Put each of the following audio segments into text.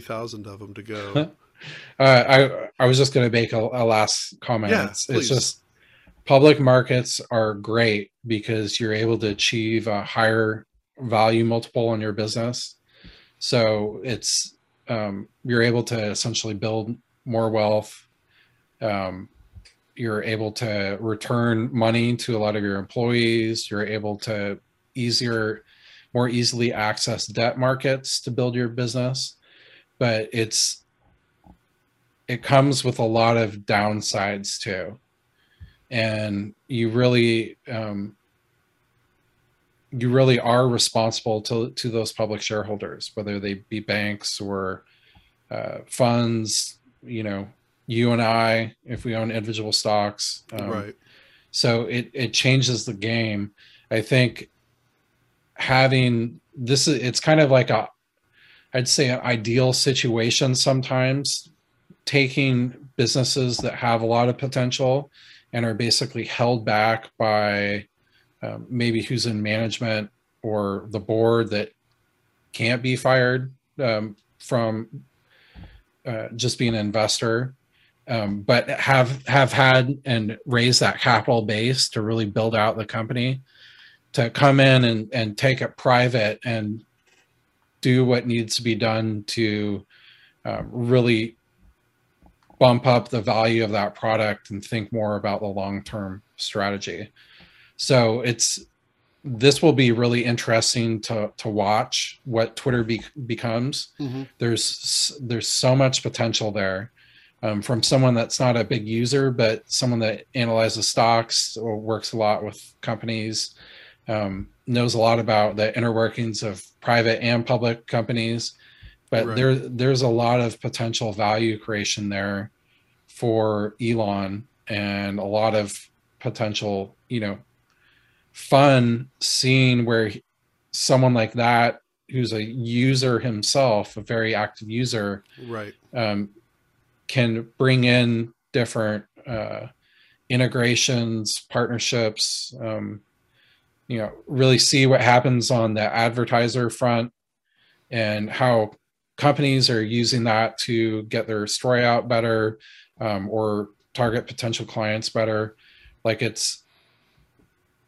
thousand of them to go. uh, I I was just going to make a, a, last comment. Yeah, it's, it's just public markets are great because you're able to achieve a higher value multiple on your business. So it's um, you're able to essentially build more wealth. Um, you're able to return money to a lot of your employees. You're able to easier, more easily access debt markets to build your business. But it's it comes with a lot of downsides too. And you really um, you really are responsible to to those public shareholders whether they be banks or uh, funds you know you and i if we own individual stocks um, right. so it it changes the game. I think having this is it's kind of like a i'd say an ideal situation sometimes taking businesses that have a lot of potential and are basically held back by um, maybe who's in management or the board that can't be fired um, from uh, just being an investor. Um, but have have had and raised that capital base to really build out the company to come in and, and take it private and do what needs to be done to uh, really bump up the value of that product and think more about the long-term strategy. So it's this will be really interesting to to watch what Twitter be, becomes. Mm-hmm. There's there's so much potential there um, from someone that's not a big user, but someone that analyzes stocks or works a lot with companies, um, knows a lot about the inner workings of private and public companies but right. there there's a lot of potential value creation there for Elon and a lot of potential, you know, fun seeing where someone like that who's a user himself, a very active user, right, um, can bring in different uh, integrations, partnerships. Um, you know, really see what happens on the advertiser front and how companies are using that to get their story out better um, or target potential clients better. Like it's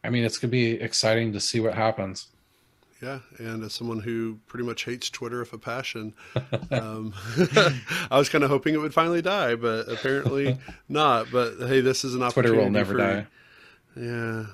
i mean it's going to be exciting to see what happens. Yeah and as someone who pretty much hates twitter with a passion um, i was kind of hoping it would finally die but apparently not. But hey this is an opportunity twitter will never for, die. yeah